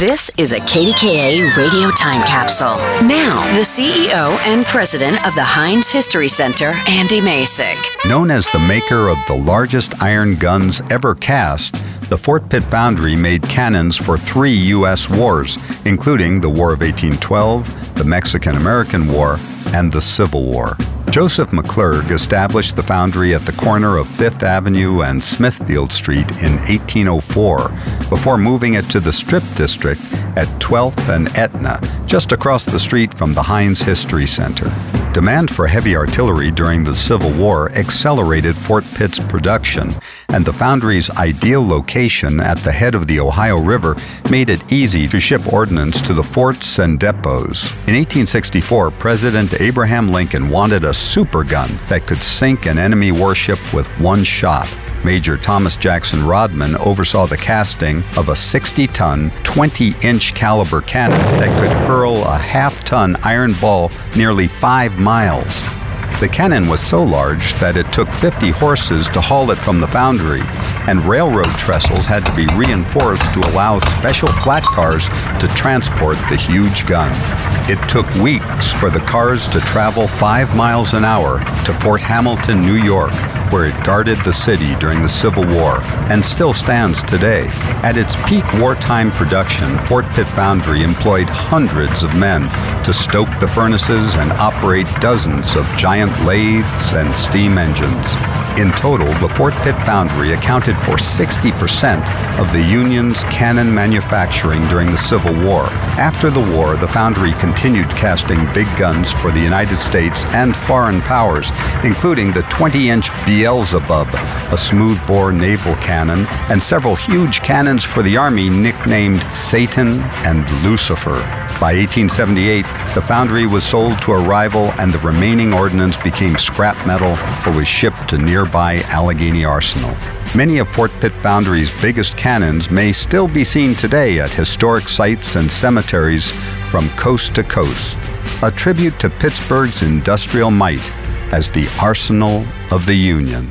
This is a KDKA radio time capsule. Now, the CEO and president of the Heinz History Center, Andy Masich. Known as the maker of the largest iron guns ever cast, the Fort Pitt Foundry made cannons for three U.S. wars, including the War of 1812, the Mexican American War, and the Civil War. Joseph McClurg established the foundry at the corner of Fifth Avenue and Smithfield Street in 1804 before moving it to the Strip District at 12th and Etna, just across the street from the Heinz History Center. Demand for heavy artillery during the Civil War accelerated Fort Pitt's production, and the foundry's ideal location at the head of the Ohio River made it easy to ship ordnance to the forts and depots. In 1864, President Abraham Lincoln wanted a super gun that could sink an enemy warship with one shot. Major Thomas Jackson Rodman oversaw the casting of a 60 ton, 20 inch caliber cannon that could hurl a half ton iron ball nearly five miles. The cannon was so large that it took 50 horses to haul it from the foundry, and railroad trestles had to be reinforced to allow special flat cars to transport the huge gun. It took weeks for the cars to travel five miles an hour to Fort Hamilton, New York, where it guarded the city during the Civil War and still stands today. At its peak wartime production, Fort Pitt Foundry employed hundreds of men to stoke the furnaces and operate dozens of giant lathes and steam engines. In total, the Fort Pitt Foundry accounted for 60% of the Union's cannon manufacturing during the Civil War. After the war, the foundry continued casting big guns for the United States and foreign powers, including the 20 inch Beelzebub, a smoothbore naval cannon, and several huge cannons for the Army nicknamed Satan and Lucifer. By 1878, the foundry was sold to a rival, and the remaining ordnance became scrap metal or was shipped to nearby Allegheny Arsenal. Many of Fort Pitt Foundry's biggest cannons may still be seen today at historic sites and cemeteries from coast to coast, a tribute to Pittsburgh's industrial might as the arsenal of the Union.